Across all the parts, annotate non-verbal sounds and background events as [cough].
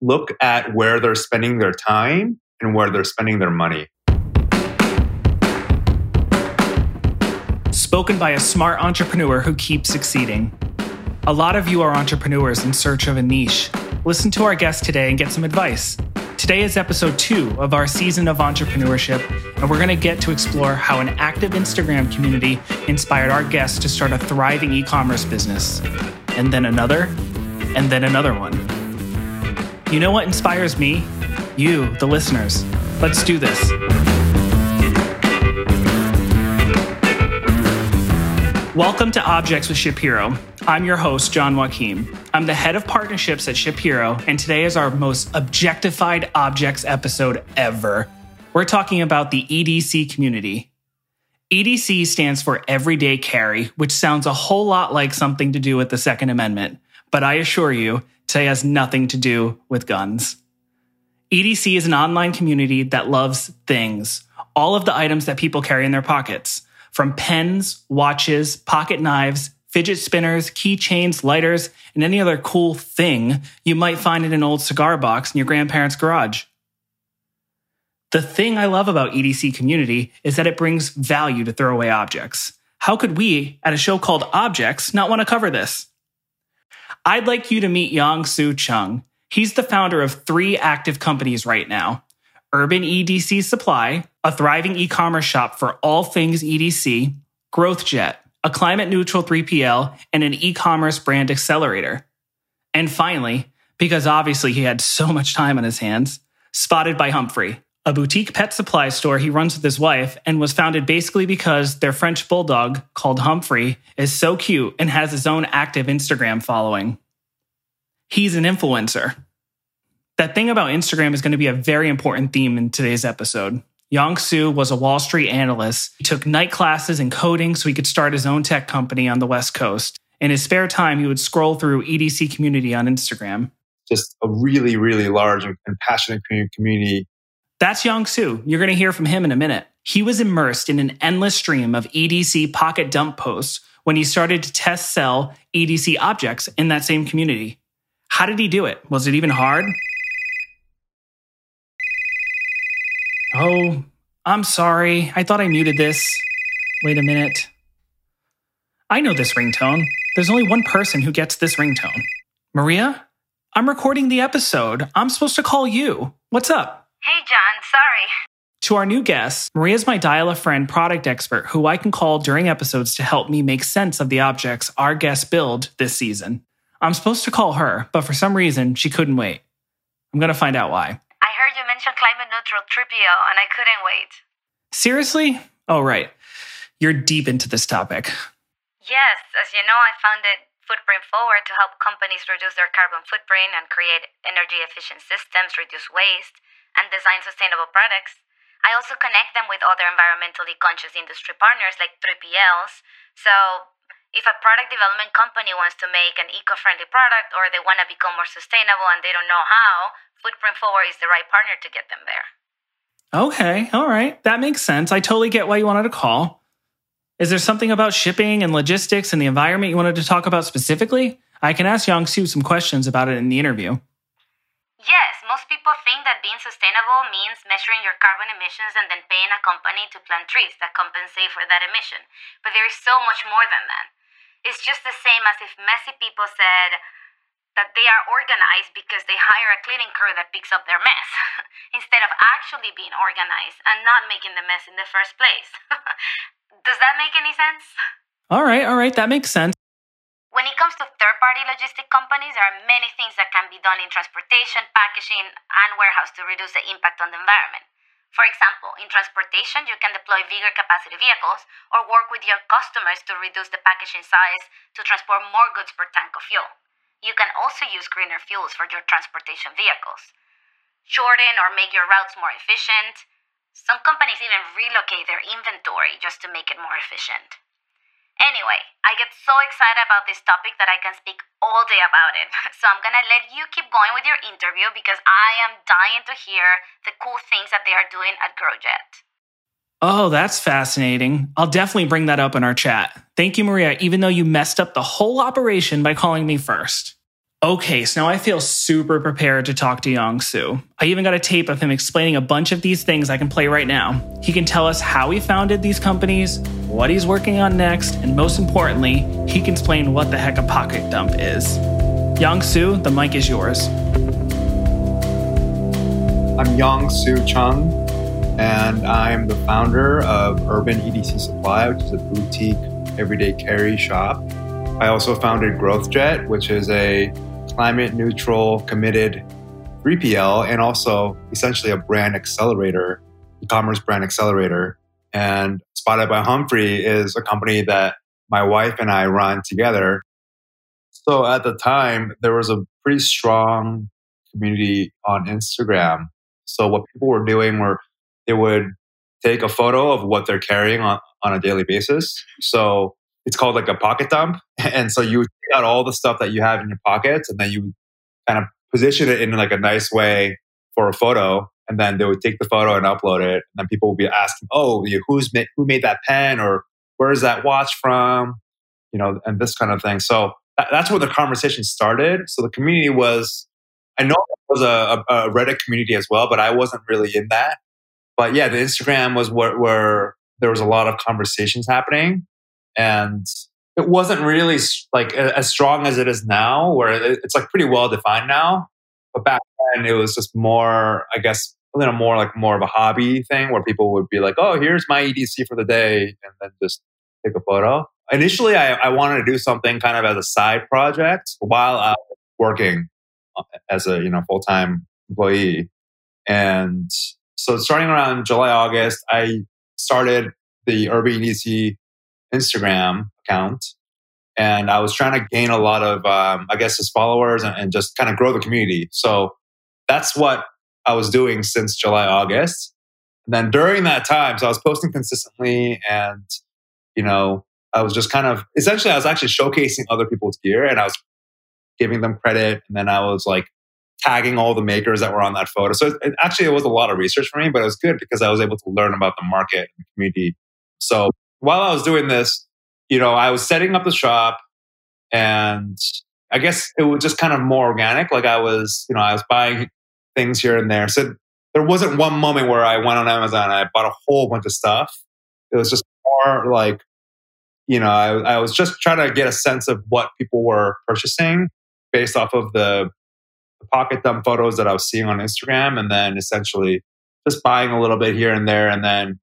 look at where they're spending their time and where they're spending their money. Spoken by a smart entrepreneur who keeps succeeding. A lot of you are entrepreneurs in search of a niche. Listen to our guest today and get some advice. Today is episode two of our season of entrepreneurship, and we're going to get to explore how an active Instagram community inspired our guests to start a thriving e commerce business. And then another, and then another one. You know what inspires me? You, the listeners. Let's do this. Welcome to Objects with Shapiro. I'm your host, John Joachim. I'm the head of partnerships at Shapiro, and today is our most objectified objects episode ever. We're talking about the EDC community. EDC stands for Everyday Carry, which sounds a whole lot like something to do with the Second Amendment, but I assure you, today has nothing to do with guns. EDC is an online community that loves things, all of the items that people carry in their pockets from pens, watches, pocket knives, fidget spinners, keychains, lighters, and any other cool thing you might find in an old cigar box in your grandparents' garage. The thing I love about EDC community is that it brings value to throwaway objects. How could we, at a show called Objects, not want to cover this? I'd like you to meet Yang Su Chung. He's the founder of three active companies right now Urban EDC Supply, a thriving e commerce shop for all things EDC, GrowthJet, a climate neutral 3PL, and an e commerce brand accelerator. And finally, because obviously he had so much time on his hands, Spotted by Humphrey, a boutique pet supply store he runs with his wife and was founded basically because their French bulldog, called Humphrey, is so cute and has his own active Instagram following. He's an influencer that thing about Instagram is going to be a very important theme in today's episode. Yang Su was a Wall Street analyst. He took night classes in coding so he could start his own tech company on the West Coast. In his spare time, he would scroll through EDC community on Instagram. Just a really, really large and passionate community. That's Yang Su. You're going to hear from him in a minute. He was immersed in an endless stream of EDC pocket dump posts when he started to test sell EDC objects in that same community. How did he do it? Was it even hard? Oh, I'm sorry. I thought I muted this. Wait a minute. I know this ringtone. There's only one person who gets this ringtone. Maria? I'm recording the episode. I'm supposed to call you. What's up? Hey, John. Sorry. To our new guest, Maria's my dial a friend product expert who I can call during episodes to help me make sense of the objects our guests build this season. I'm supposed to call her, but for some reason, she couldn't wait. I'm going to find out why I heard you mentioned climate neutral 3PL and I couldn't wait. Seriously? Oh, right. You're deep into this topic. Yes, as you know, I founded Footprint Forward to help companies reduce their carbon footprint and create energy efficient systems, reduce waste, and design sustainable products. I also connect them with other environmentally conscious industry partners like 3PLs. So, if a product development company wants to make an eco friendly product or they want to become more sustainable and they don't know how, Footprint Forward is the right partner to get them there. Okay, all right. That makes sense. I totally get why you wanted to call. Is there something about shipping and logistics and the environment you wanted to talk about specifically? I can ask Yang Su some questions about it in the interview. Yes, most people think that being sustainable means measuring your carbon emissions and then paying a company to plant trees that compensate for that emission. But there is so much more than that. It's just the same as if messy people said that they are organized because they hire a cleaning crew that picks up their mess [laughs] instead of actually being organized and not making the mess in the first place. [laughs] Does that make any sense? All right, all right, that makes sense. When it comes to third party logistic companies, there are many things that can be done in transportation, packaging, and warehouse to reduce the impact on the environment. For example, in transportation, you can deploy bigger capacity vehicles or work with your customers to reduce the packaging size to transport more goods per tank of fuel. You can also use greener fuels for your transportation vehicles. Shorten or make your routes more efficient. Some companies even relocate their inventory just to make it more efficient. Anyway, I get so excited about this topic that I can speak all day about it. [laughs] So I'm gonna let you keep going with your interview because I am dying to hear the cool things that they are doing at GrowthJet. Oh, that's fascinating. I'll definitely bring that up in our chat. Thank you, Maria, even though you messed up the whole operation by calling me first. Okay, so now I feel super prepared to talk to Yang Su. I even got a tape of him explaining a bunch of these things I can play right now. He can tell us how he founded these companies, what he's working on next, and most importantly, he can explain what the heck a pocket dump is. Yang Su, the mic is yours. I'm Yang Su Chung, and I'm the founder of Urban EDC Supply, which is a boutique everyday carry shop. I also founded GrowthJet, which is a climate neutral, committed 3PL, and also essentially a brand accelerator, e commerce brand accelerator. And Spotted by Humphrey is a company that my wife and I run together. So at the time, there was a pretty strong community on Instagram. So what people were doing were they would take a photo of what they're carrying on, on a daily basis. So it's called like a pocket dump. [laughs] And so you take out all the stuff that you have in your pockets and then you kind of position it in like a nice way for a photo. And then they would take the photo and upload it. And then people would be asking, oh, who's made, who made that pen or where is that watch from? You know, and this kind of thing. So that, that's where the conversation started. So the community was, I know it was a, a, Reddit community as well, but I wasn't really in that. But yeah, the Instagram was where, where there was a lot of conversations happening and it wasn't really like as strong as it is now where it's like pretty well defined now. But back then it was just more i guess a little more like more of a hobby thing where people would be like oh here's my edc for the day and then just take a photo. Initially i, I wanted to do something kind of as a side project while i was working uh, as a you know full-time employee. And so starting around july august i started the urban edc Instagram account. And I was trying to gain a lot of, um, I guess, his followers and, and just kind of grow the community. So that's what I was doing since July, August. And then during that time, so I was posting consistently and, you know, I was just kind of essentially I was actually showcasing other people's gear and I was giving them credit. And then I was like tagging all the makers that were on that photo. So it, actually it was a lot of research for me, but it was good because I was able to learn about the market and the community. So while I was doing this, you know, I was setting up the shop and I guess it was just kind of more organic. Like I was, you know, I was buying things here and there. So there wasn't one moment where I went on Amazon and I bought a whole bunch of stuff. It was just more like, you know, I, I was just trying to get a sense of what people were purchasing based off of the, the pocket dump photos that I was seeing on Instagram. And then essentially just buying a little bit here and there. And then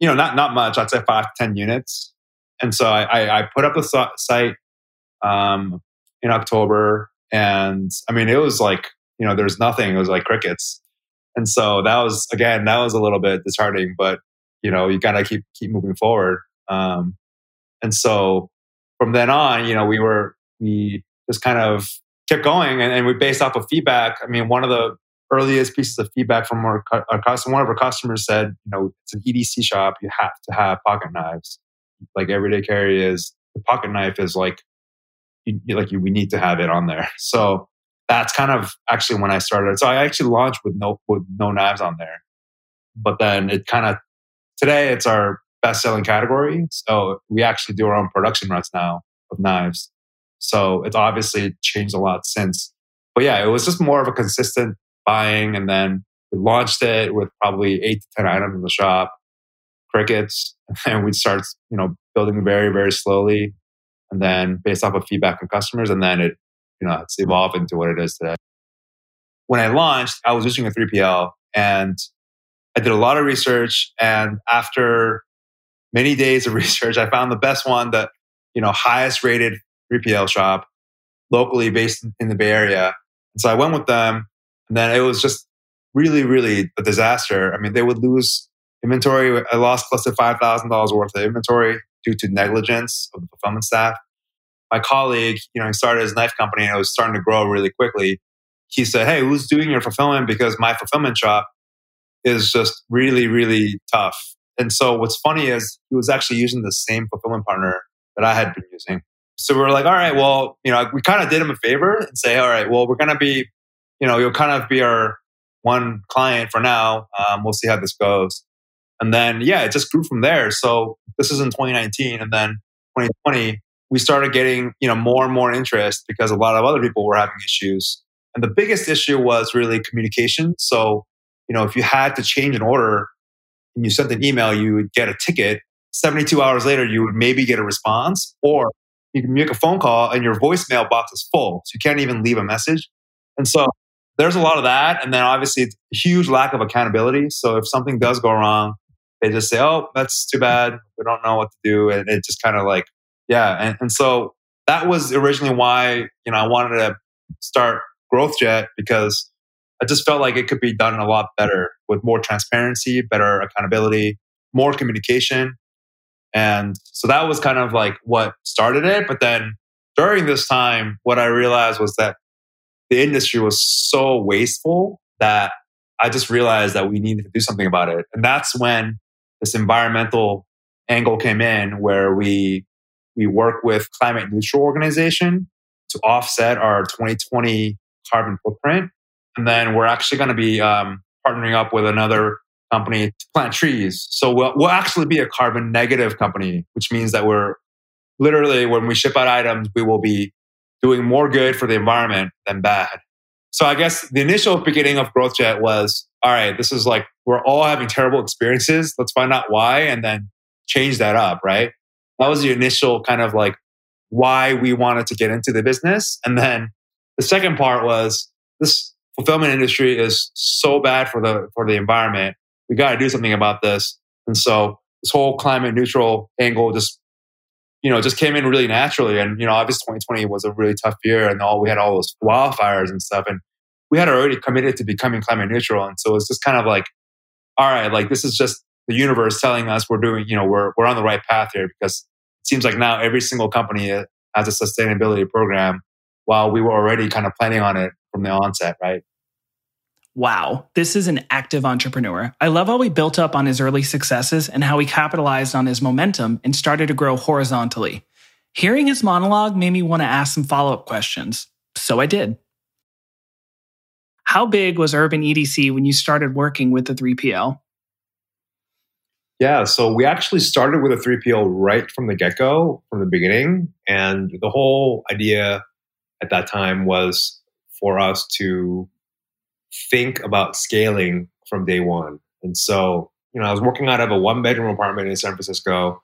you know, not not much. I'd say five to ten units. And so I, I, put up the site um, in October, and I mean, it was like you know, there's nothing. It was like crickets. And so that was again, that was a little bit disheartening, but you know, you gotta keep keep moving forward. Um, and so from then on, you know, we were we just kind of kept going, and, and we based off of feedback. I mean, one of the earliest pieces of feedback from our, our customer. One of our customers said, you know, it's an EDC shop. You have to have pocket knives. Like everyday carry is the pocket knife is like, you, like you, we need to have it on there. [laughs] So that's kind of actually when I started. So I actually launched with no with no knives on there, but then it kind of today it's our best selling category. So we actually do our own production runs now of knives. So it's obviously changed a lot since. But yeah, it was just more of a consistent buying. And then we launched it with probably eight to 10 items in the shop, crickets. [laughs] And we'd start, you know, building very, very slowly. And then based off of feedback from customers. And then it, you know, it's evolved into what it is today. When I launched, I was using a 3PL and I did a lot of research. And after many days of [laughs] research, I found the best one that, you know, highest rated 3PL shop locally based in the Bay Area. And so I went with them and then it was just really, really a disaster. I mean, they would lose inventory. I lost close to $5,000 worth of inventory due to negligence of the fulfillment staff. My colleague, you know, he started his knife company and it was starting to grow really quickly. He said, Hey, who's doing your fulfillment? Because my fulfillment shop is just really, really tough. And so what's funny is he was actually using the same fulfillment partner that I had been using. So we are like, all right, well, you know, we kind of did him a favor and say, all right, well, we're going to be you know, you'll kind of be our one client for now. Um, we'll see how this goes. And then, yeah, it just grew from there. So this is in 2019. And then 2020, we started getting you know more and more interest because a lot of other people were having issues. And the biggest issue was really communication. So, you know, if you had to change an order and you sent an email, you would get a ticket. 72 hours later, you would maybe get a response, or you can make a phone call and your voicemail box is full. So you can't even leave a message. And so there's a lot of that. And then obviously, it's huge lack of accountability. So if something does go wrong, they just say, oh, that's too bad. We don't know what to do. And it just kind of like, yeah. And, and so that was originally why, you know, I wanted to start GrowthJet because I just felt like it could be done a lot better with more transparency, better accountability, more communication. And so that was kind of like what started it. But then during this time, what I realized was that the industry was so wasteful that I just realized that we needed to do something about it. And that's when this environmental angle came in where we we work with climate neutral organization to offset our 2020 carbon footprint. And then we're actually going to be um, partnering up with another company to plant trees. So we'll, we'll actually be a carbon negative company, which means that we're literally, when we ship out items, we will be doing more good for the environment than bad. So I guess the initial beginning of GrowthJet was, all right, this is like, we're all having terrible experiences. Let's find out why and then change that up, right? That was the initial kind of like why we wanted to get into the business. And then the second part was this fulfillment industry is so bad for the for the environment. We got to do something about this. And so this whole climate neutral angle just you know just came in really naturally. And you know, obviously 2020 was a really tough year, and all we had all those wildfires and stuff, and we had already committed to becoming climate neutral. And so it's just kind of like, all right, like this is just the universe telling us we're doing, you know, we're we're on the right path here because it seems like now every single company has a sustainability program while we were already kind of planning on it from the onset, right? Wow, this is an active entrepreneur. I love how he built up on his early successes and how he capitalized on his momentum and started to grow horizontally. Hearing his monologue made me want to ask some follow up questions. So I did. How big was Urban EDC when you started working with the 3PL? Yeah, so we actually started with a 3PL right from the get go, from the beginning. And the whole idea at that time was for us to think about scaling from day one. And so, you know, I was working out of a one bedroom apartment in San Francisco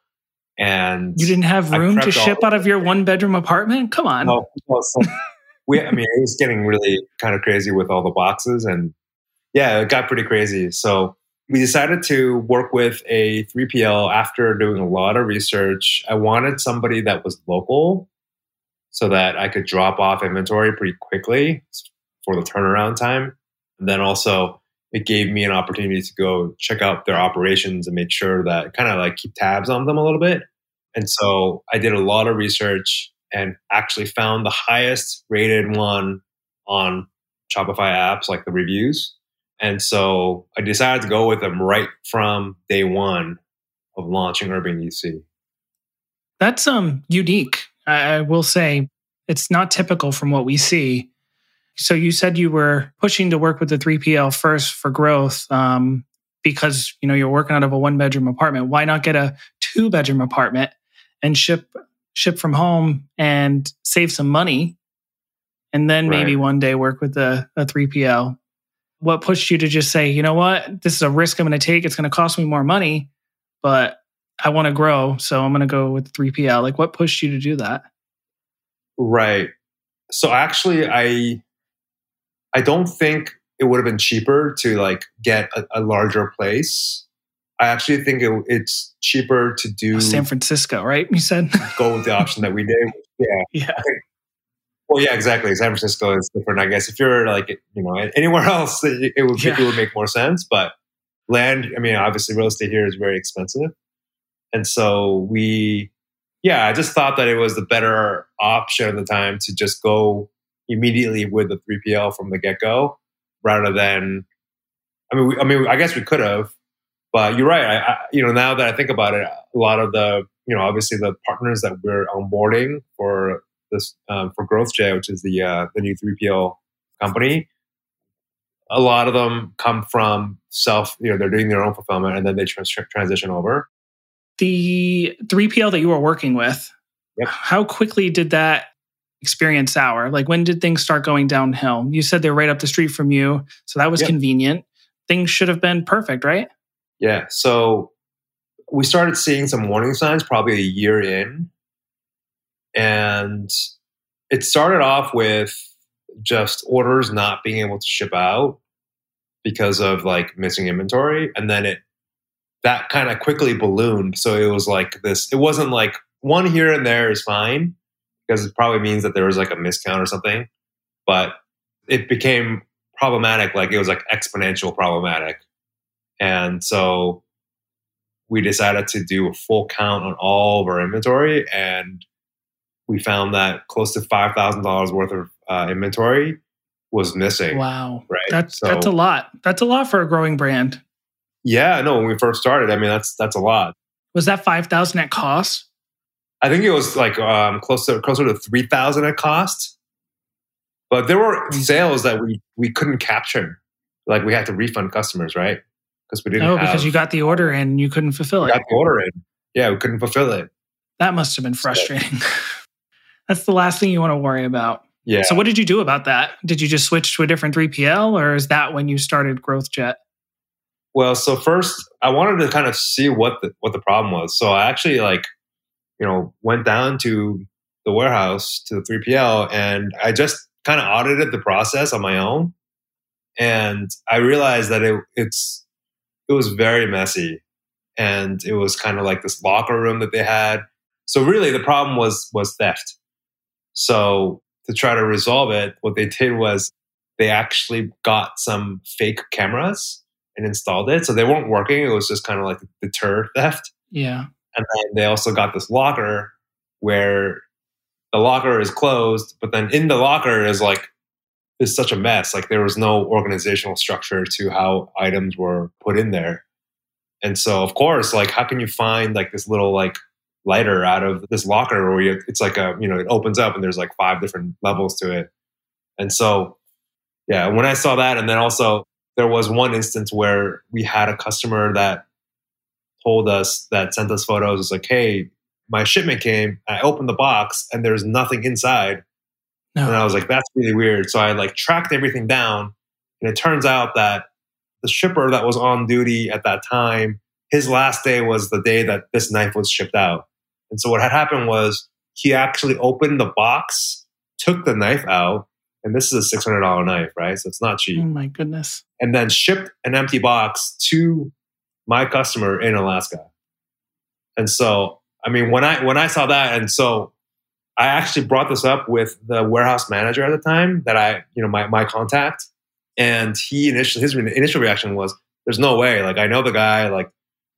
and you didn't have room to ship out of your [laughs] one bedroom apartment? Come on. Well, well, so we, I mean, it was getting really kind of crazy with all the boxes and yeah, it got pretty crazy. So we decided to work with a 3PL after doing a lot of research. I wanted somebody that was local so that I could drop off inventory pretty quickly for the turnaround time. And then also it gave me an opportunity to go check out their operations and make sure that kind of like keep tabs on them a little bit. And so I did a lot of research and actually found the highest rated one on Shopify apps, like the reviews. And so I decided to go with them right from day one of launching Urban EDC. That's um unique. I will say it's not typical from what we see. So you said you were pushing to work with the 3PL first for growth um, because you know you're working out of a one bedroom apartment. Why not get a two bedroom apartment and ship ship from home and save some money, and then right. maybe one day work with a, a 3PL? What pushed you to just say, you know what, this is a risk I'm going to take. It's going to cost me more money, but I want to grow, so I'm going to go with 3PL. Like, what pushed you to do that? Right. So actually, I I don't think it would have been cheaper to like get a, a larger place. I actually think it, it's cheaper to do San Francisco, right? You said go with the option that we did. [laughs] Yeah, yeah. Well, yeah, exactly. San Francisco is different, I guess. If you're like you know anywhere [laughs] else, it, it would yeah. it would make more sense. But land, I mean, obviously, real estate here is very expensive, and so we yeah, I just thought that it was the better option at the time to just go immediately with the 3PL from the get go rather than, I mean, we, I mean, I guess we could have, but you're right. I, I, you know, now that I think about it, a lot of the, you know, obviously the partners that we're onboarding for this, um, for GrowthJet, which is the, uh, the new 3PL company, a lot of them come from self, you know, they're doing their own fulfillment and then they trans- transition over the 3PL that you were working with, Yep. How quickly did that experience hour? Like when did things start going downhill? You said they're right up the street from you, so that was Yep. convenient. Things should have been perfect, right? Yeah. So we started seeing some warning signs probably a year in. And it started off with just orders not being able to ship out because of like missing inventory. And then it, that kind of quickly ballooned. So it was like this, it wasn't like one here and there is fine because it probably means that there was like a miscount or something. But it became problematic, like it was like exponential problematic. And so we decided to do a full count on all of our inventory. And we found that close to $5,000 worth of uh, inventory was missing. Wow. Right. That's So- that's a lot. That's a lot for a growing brand. Yeah, no, when we first started, I mean, that's, that's a lot. Was that 5000 at cost? I think it was like um, close to, closer to 3000 at cost. But there were sales that we, we couldn't capture. Like we had to refund customers, right? Because we didn't Oh, have, because you got the order and you couldn't fulfill we it. got the order in. Yeah, we couldn't fulfill it. That must have been frustrating. [laughs] That's the last thing you want to worry about. Yeah. So, what did you do about that? Did you just switch to a different 3PL, or is that when you started GrowthJet? Well, so first I wanted to kind of see what the what the problem was. So I actually like, you know, went down to the warehouse to the 3PL and I just kind of audited the process on my own. And I realized that it it's it was very messy. And it was kind of like this locker room that they had. So really the problem was was theft. So to try to resolve it, what they did was they actually got some fake cameras and installed it. So they weren't working. It was just kind of like deter theft. Yeah. And then they also got this locker where the locker is closed, but then in the locker is like is such a mess. Like there was no organizational structure to how items were put in there. And so of course, like how can you find like this little like lighter out of this locker where you, it's like a you know it opens up and there's like five different levels to it. And so yeah, when I saw that, and then also there was one instance where we had a customer that told us that sent us photos. It's like, hey, my shipment came. I opened the box and there's nothing inside. No. And I was like, that's really weird. So I like tracked everything down. And it turns out that the shipper that was on duty at that time, his last day was the day that this knife was shipped out. And so what had happened was he actually opened the box, took the knife out, and this is a $600 knife, right? So it's not cheap oh my goodness. and then shipped an empty box to my customer in Alaska. And so, I mean, when I when I saw that, and so I actually brought this up with the warehouse manager at the time that I, you know, my my contact, and he initially his initial reaction was, "There's no way. Like, I know the guy. Like,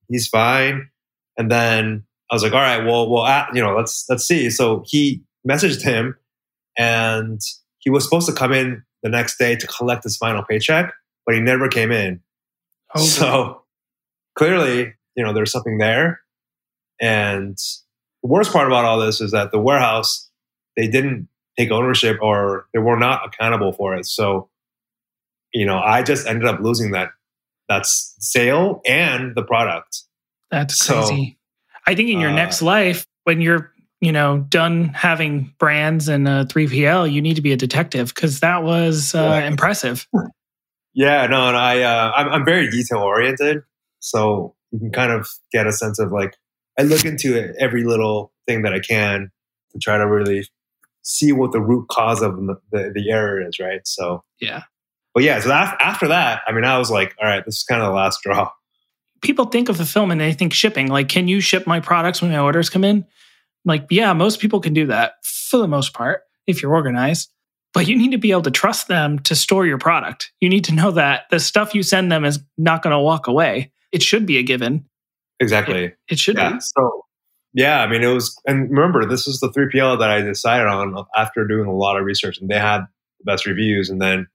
he's fine." And then I was like, "All right, well, well, uh, you know, let's let's see." So he messaged him, and he was supposed to come in the next day to collect his final paycheck, but he never came in. Oh, So clearly, you know, there's something there. And the worst part about all this is that the warehouse, they didn't take ownership or they were not accountable for it. So, you know, I just ended up losing that that sale and the product. that's so, crazy. I think in your uh, next life, when you're you know done having brands and a 3PL, you need to be a detective because that was uh, Right. impressive. Yeah, no, and I uh, I'm, I'm very detail oriented, so you can kind of get a sense of like I look into it, every little thing that I can to try to really see what the root cause of the, the, the error is, right? So, Yeah. but yeah, so af- after that, I mean, I was like, all right, this is kind of the last straw. people think of fulfillment and they think shipping. Like, can you ship my products when my orders come in? Like, yeah, most people can do that for the most part if you're organized. But you need to be able to trust them to store your product. You need to know that the stuff you send them is not going to walk away. It should be a given. Exactly. It should yeah. be. So, yeah, I mean, it was, and remember, this is the 3PL that I decided on after doing a lot of research, and they had the best reviews. And then,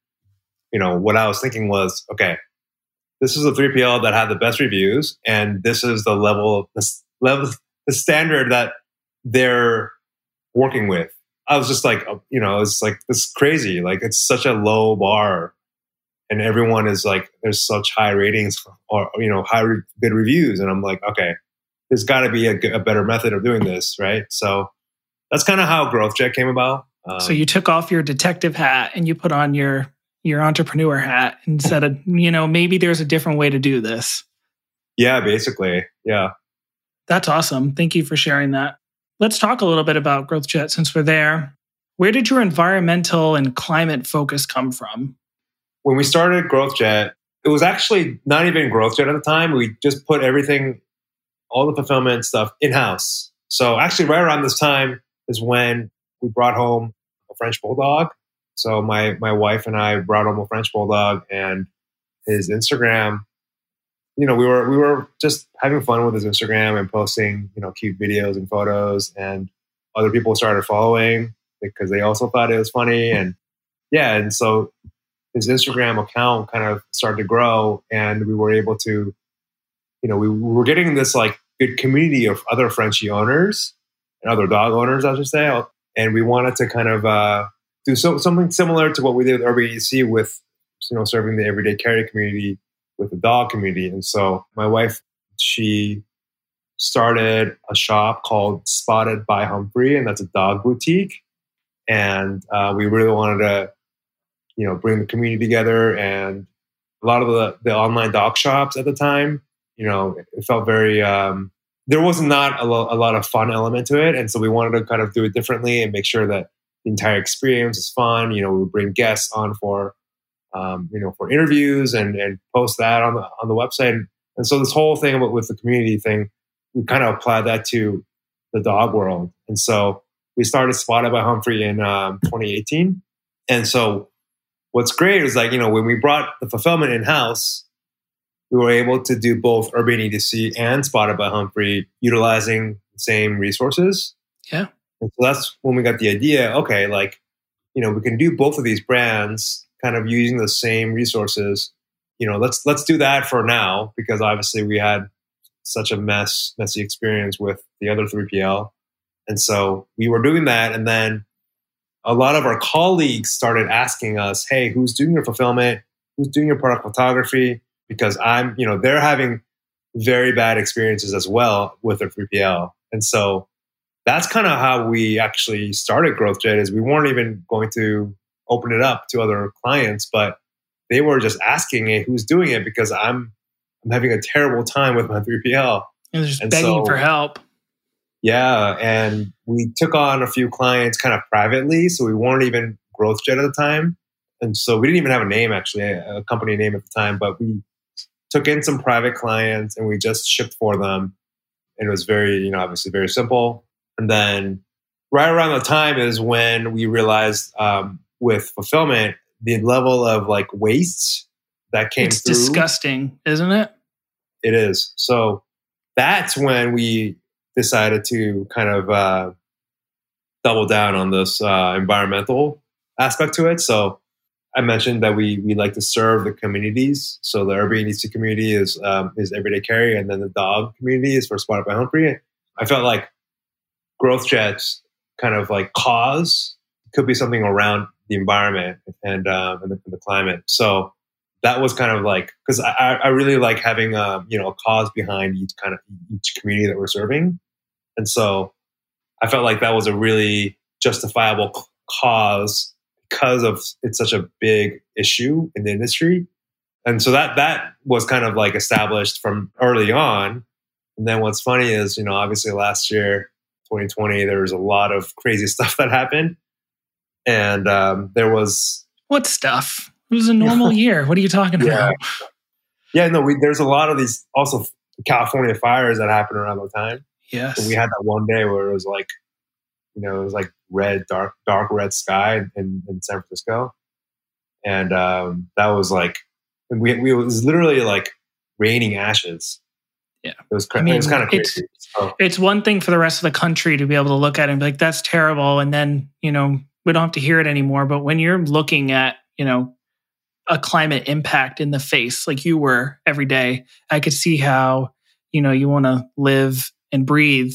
you know, what I was thinking was, okay, this is the 3PL that had the best reviews, and this is the level, the s- level, the standard that they're working with. I was just like, uh, you know, it's like this crazy. Like it's such a low bar, and everyone is like, there's such high ratings or you know, high re- good reviews, and I'm like, okay, there's got to be a better method of doing this, right? So that's kind of how Growth GrowthJet came about. Um, so you took off your detective hat and you put on your your entrepreneur hat and said, you know, maybe there's a different way to do this. Yeah, basically. Yeah. That's awesome. Thank you for sharing that. Let's talk a little bit about Growth GrowthJet since we're there. Where did your environmental and climate focus come from? When we started GrowthJet, it was actually not even GrowthJet at the time. We just put everything, all the fulfillment stuff in house. So actually, right around this time is when we brought home a French bulldog. So my my wife and I brought home a French bulldog, and his Instagram. You know, we were we were just having fun with his Instagram and posting you know cute videos and photos, and other people started following because they also thought it was funny, and yeah, and so his Instagram account kind of started to grow, and we were able to, you know, we, we were getting this like good community of other Frenchie owners and other dog owners, I should say, and we wanted to kind of uh, do so, something similar to what we did with Urban with, you know, serving the everyday carry community with the dog community. And so my wife, she started a shop called Spotted by Humphrey, and that's a dog boutique. And uh, we really wanted to, you know, bring the community together. And a lot of the, the online dog shops at the time, you know, it felt very um, there was not a, lo- a lot of fun element to it, and so we wanted to kind of do it differently and make sure that the entire experience is fun. You know, we would bring guests on for um, you know for interviews and and post that on the on the website. And so this whole thing about, with the community thing, we kind of applied that to the dog world. And so we started Spotted by Humphrey in um, 2018. And so what's great is like you know when we brought the fulfillment in house we were able to do both Urban EDC and Spotted by Humphrey utilizing the same resources. Yeah. And so that's when we got the idea okay, like, you know, we can do both of these brands kind of using the same resources. You know, let's let's do that for now because obviously we had such a mess messy experience with the other 3PL. And so we were doing that and then a lot of our colleagues started asking us, "Hey, who's doing your fulfillment? Who's doing your product photography?" because I'm, you know, they're having very bad experiences as well with their 3PL. And so that's kind of how we actually started GrowthJet is we weren't even going to open it up to other clients, but they were just asking, hey, who's doing it? Because I'm I'm having a terrible time with my 3PL. And they're just and begging so, for help. Yeah. And we took on a few clients kind of privately. So we weren't even Growth GrowthJet at the time. And so we didn't even have a name actually, a company name at the time, but we took in some private clients and we just shipped for them. And it was very, you know, obviously very simple. And then right around the time is when we realized um, with fulfillment, the level of like waste that came it's through. disgusting, isn't it? It is. So that's when we decided to kind of uh, double down on this uh, environmental aspect to it. So I mentioned that we we like to serve the communities. So the EDC community is um, is everyday carry, and then the dog community is for Spotted by Humphrey. I felt like Growth Jet's kind of like cause could be something around the environment and um, and, the, and, the, climate. So that was kind of like because I, I really like having um, you know a cause behind each kind of each community that we're serving, and so I felt like that was a really justifiable cause because of it's such a big issue in the industry. And so that that was kind of like established from early on. And then what's funny is, you know, obviously last year, 2020, there was a lot of crazy [laughs] stuff that happened. And um, there was what stuff? It was a normal [laughs] year. What are you talking yeah. about? Yeah, no, we, there's a lot of these also California fires that happened around the time. Yes. So we had that one day where it was like you know, it was like red, dark, dark red sky in, in San Francisco, and um, that was like, we, we it was literally like raining ashes. Yeah, it was. I mean, it was kind of it's, so. it's one thing for the rest of the country to be able to look at it and be like, "That's terrible," and then you know we don't have to hear it anymore. But when you're looking at you know a climate impact in the face like you were every day, I could see how you know you want to live and breathe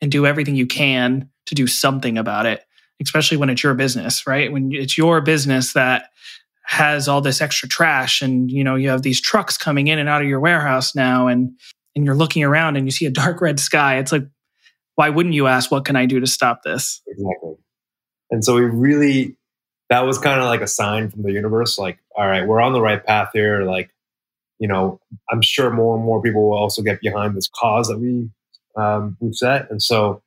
and do everything you can to do something about it, especially when it's your business, right? When it's your business that has all this extra trash and you know you have these trucks coming in and out of your warehouse now and and you're looking around and you see a [laughs] dark red sky it's like why wouldn't you ask, what can I do to stop this? Exactly. And so we really, that was kind of like a sign from the universe, like, all right, we're on the right path here. Like, you know, I'm sure more and more people will also get behind this cause that we um, we've set. And so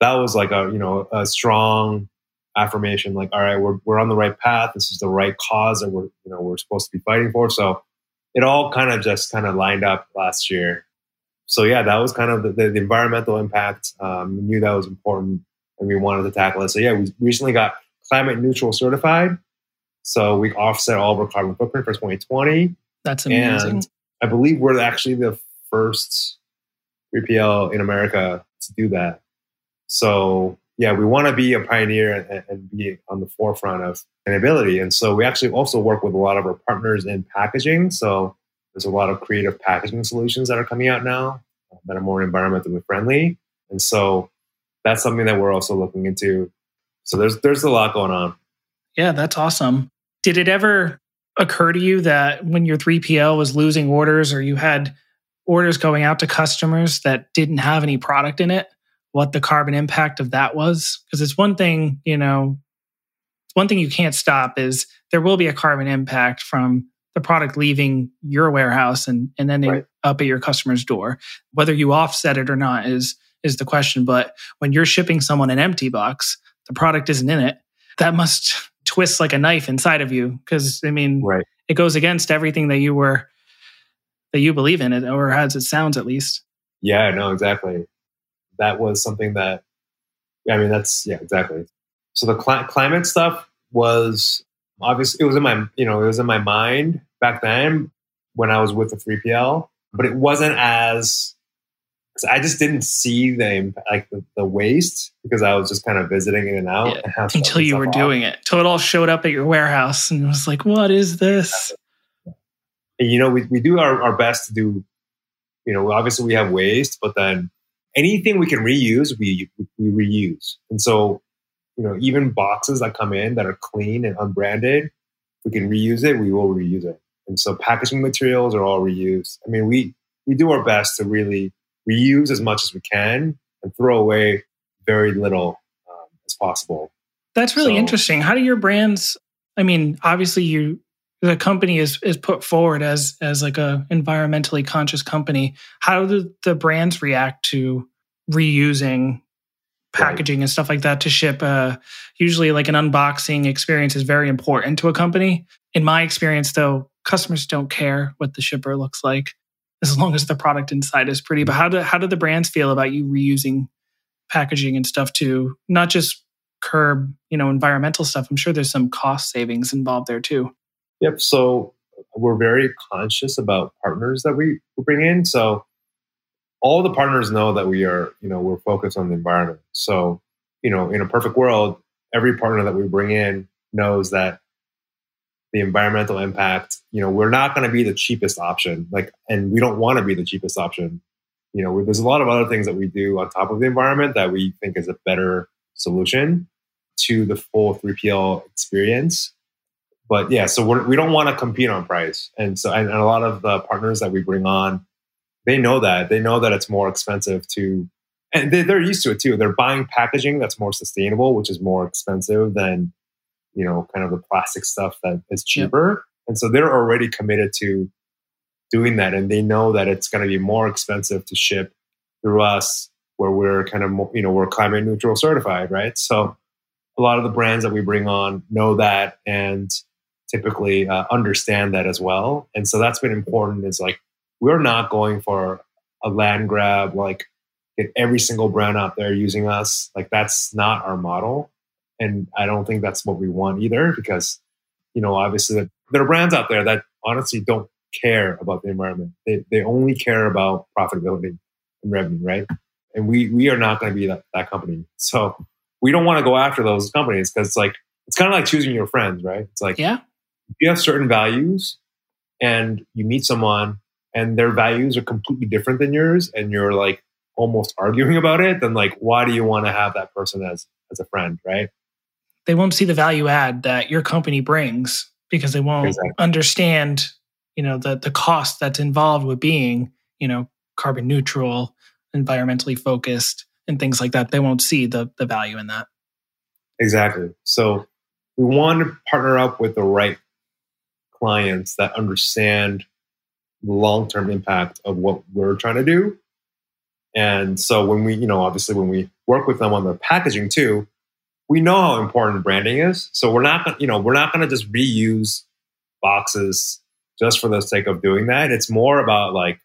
that was like a you know a strong affirmation, like, all right, we're we're on the right path. This is the right cause that we're you know we're supposed to be fighting for. So it all kind of just kind of lined up last year. So yeah, that was kind of the, the, the environmental impact. Um, we knew that was important, and we wanted to tackle it. So yeah, we recently got climate neutral certified. So we offset all of our carbon footprint for 2020. That's amazing. And I believe we're actually the first 3PL in America to do that. So yeah, we want to be a pioneer and, and, be on the forefront of sustainability. And so we actually also work with a lot of our partners in packaging. So there's a lot of creative packaging solutions that are coming out now that are more environmentally friendly. And so that's something that we're also looking into. So there's there's a lot going on. Yeah, that's awesome. Did it ever occur to you that when your 3PL was losing orders or you had orders going out to customers that didn't have any product in it, what the carbon impact of that was? Because it's one thing, you know, one thing you can't stop is there will be a carbon impact from the product leaving your warehouse and, and ending right. up at your customer's door. Whether you offset it or not is is the question. But when you're shipping someone an empty box, the product isn't in it. That must [laughs] twist like a knife inside of you. Because I mean, right. it goes against everything that you were that you believe in it, or as it sounds at least. Yeah, no, exactly. That was something that, I mean, that's yeah, exactly. So the cl- climate stuff was obviously it was in my you know it was in my mind back then when I was with the 3PL, but it wasn't as I just didn't see the like the, the, waste because I was just kind of visiting in and out yeah. until you were off. doing it. Until it all showed up at your warehouse and it was like, what is this? And, you know, we, we do our, our best to do, you know, obviously we have waste, but then anything we can reuse, we, we reuse. And so, you know, even boxes that come in that are clean and unbranded, we can reuse it, we will reuse it. And so packaging materials are all reused. I mean, we, we do our best to really reuse as much as we can and throw away very little um, as possible. That's really so, interesting. How do your brands? I mean, obviously, you the company is is put forward as as like a environmentally conscious company. How do the brands react to reusing packaging right. and stuff like that to ship? Uh, usually, like an unboxing experience is very important to a company. In my experience, though, customers don't care what the shipper looks like as long as the product inside is pretty. But how do how do the brands feel about you reusing packaging and stuff to not just curb you know environmental stuff? I'm sure there's some cost savings involved there too. Yep. So we're very conscious about partners that we bring in. So all the partners know that we are you know we're focused on the environment. So you know in a perfect world, every partner that we bring in knows that the environmental impact you know we're not going to be the cheapest option like and we don't want to be the cheapest option you know there's a lot of other things that we do on top of the environment that we think is a better solution to the full 3pl experience but yeah so we're, we do not want to compete on price and so and, and a lot of the partners that we bring on they know that they know that it's more expensive to and they, they're used to it too they're buying packaging that's more sustainable which is more expensive than you know, kind of the plastic stuff that is cheaper. And so they're already committed to doing that. And they know that it's going to be more expensive to ship through us where we're kind of, you know, we're climate neutral certified, right? So a lot of the brands that we bring on know that and typically uh, understand that as well. And so that's been important is like, we're not going for a land grab, like get every single brand out there using us. Like that's not our model. And I don't think that's what we want either because, you know, obviously there are brands out there that honestly don't care about the environment. They, they only care about profitability and revenue, right? And we, we are not going to be that, that company. So we don't want to go after those companies because it's like, it's kind of like choosing your friends, right? It's like, yeah, you have certain values and you meet someone and their values are completely different than yours and you're like almost arguing about it, then like, why do you want to have that person as, as a friend, right? they won't see the value add that your company brings because they won't exactly. understand you know the the cost that's involved with being you know carbon neutral environmentally focused and things like that, they won't see the the value in that. Exactly. So we want to partner up with the right clients that understand the long term impact of what we're trying to do. And so when we, you know, obviously when we work with them on the packaging too, we know how important branding is. So we're not, gonna, you know, we're not going to just reuse boxes just for the sake of doing that. It's more about like,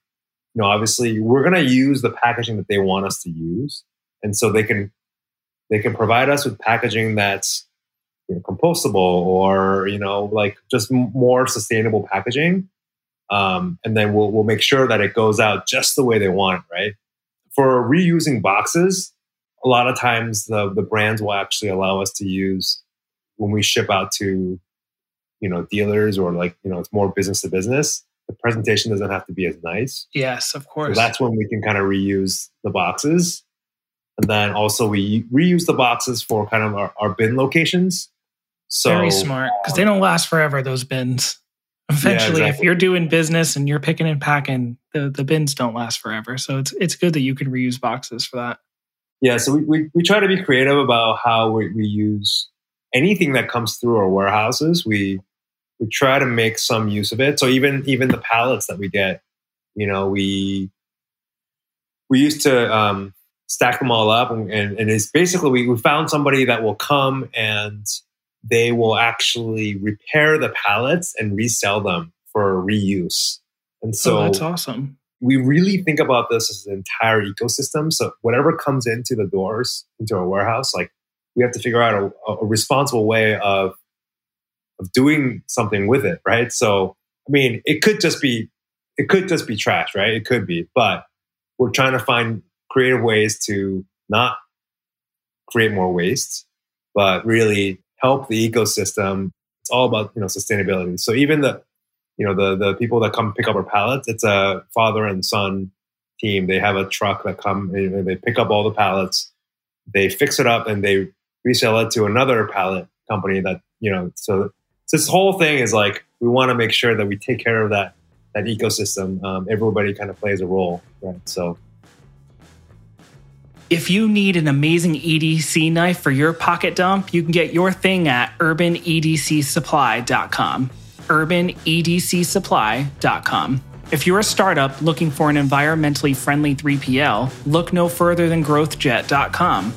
you know, obviously we're going to use the packaging that they want us to use, and so they can they can provide us with packaging that's you know, compostable or you know like just more sustainable packaging, um, and then we'll we'll make sure that it goes out just the way they want it, right? For reusing boxes, a lot of times the the brands will actually allow us to use when we ship out to you know dealers or like you know it's more business to business the presentation doesn't have to be as nice. Yes of course. so that's when we can kind of reuse the boxes. And then also we reuse the boxes for kind of our, our bin locations so very smart because they don't last forever those bins eventually yeah, exactly. if you're doing business and you're picking and packing the, the bins don't last forever so it's it's good that you can reuse boxes for that yeah so we, we, we try to be creative about how we, we use anything that comes through our warehouses we we try to make some use of it. So even even the pallets that we get, you know, we we used to um, stack them all up, and, and, and it's basically we, we found somebody that will come and they will actually repair the pallets and resell them for reuse. And so oh, that's awesome. We really think about this as an entire ecosystem. So whatever comes into the doors into our warehouse, like we have to figure out a, a responsible way of of doing something with it, right? So, I mean, it could just be it could just be trash, right? It could be, but we're trying to find creative ways to not create more waste, but really help the ecosystem. It's all about you know sustainability. So even the you know the the people that come pick up our pallets, it's a father and son team. They have a truck that come and they pick up all the pallets, they fix it up, and they resell it to another pallet company that you know so so this whole thing is like we want to make sure that we take care of that that ecosystem. Um, everybody kind of plays a role, right? So. If you need an amazing EDC knife for your pocket dump, you can get your thing at urbanedcsupply.com. urbanedcsupply.com. If you're a startup looking for an environmentally friendly 3PL, look no further than growthjet.com.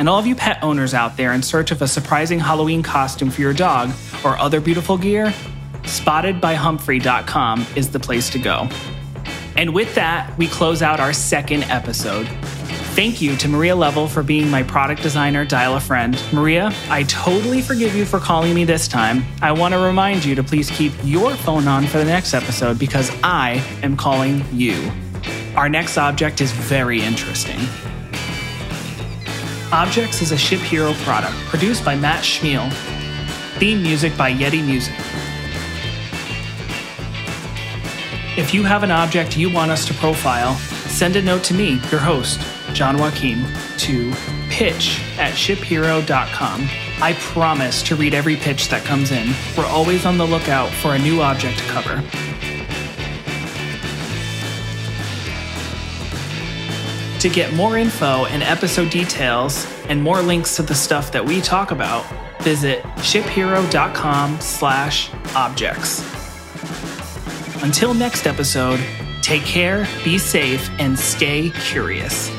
And all of you pet owners out there in search of a surprising Halloween costume for your dog or other beautiful gear, spottedbyhumphrey.com is the place to go. And with that, we close out our second episode. Thank you to Maria Level for being my product designer, dial a friend. Maria, I totally forgive you for calling me this time. I want to remind you to please keep your phone on for the next episode because I am calling you. Our next object is very interesting. Objects is a ShipHero product produced by Matt Schmiel. Theme music by Yeti Music. If you have an object you want us to profile, send a note to me, your host, John Joachim, to pitch at shiphero.com. I promise to read every pitch that comes in. We're always on the lookout for a new object to cover. To get more info and episode details and more links to the stuff that we talk about, visit shiphero.com slash objects. Until next episode, take care, be safe, and stay curious.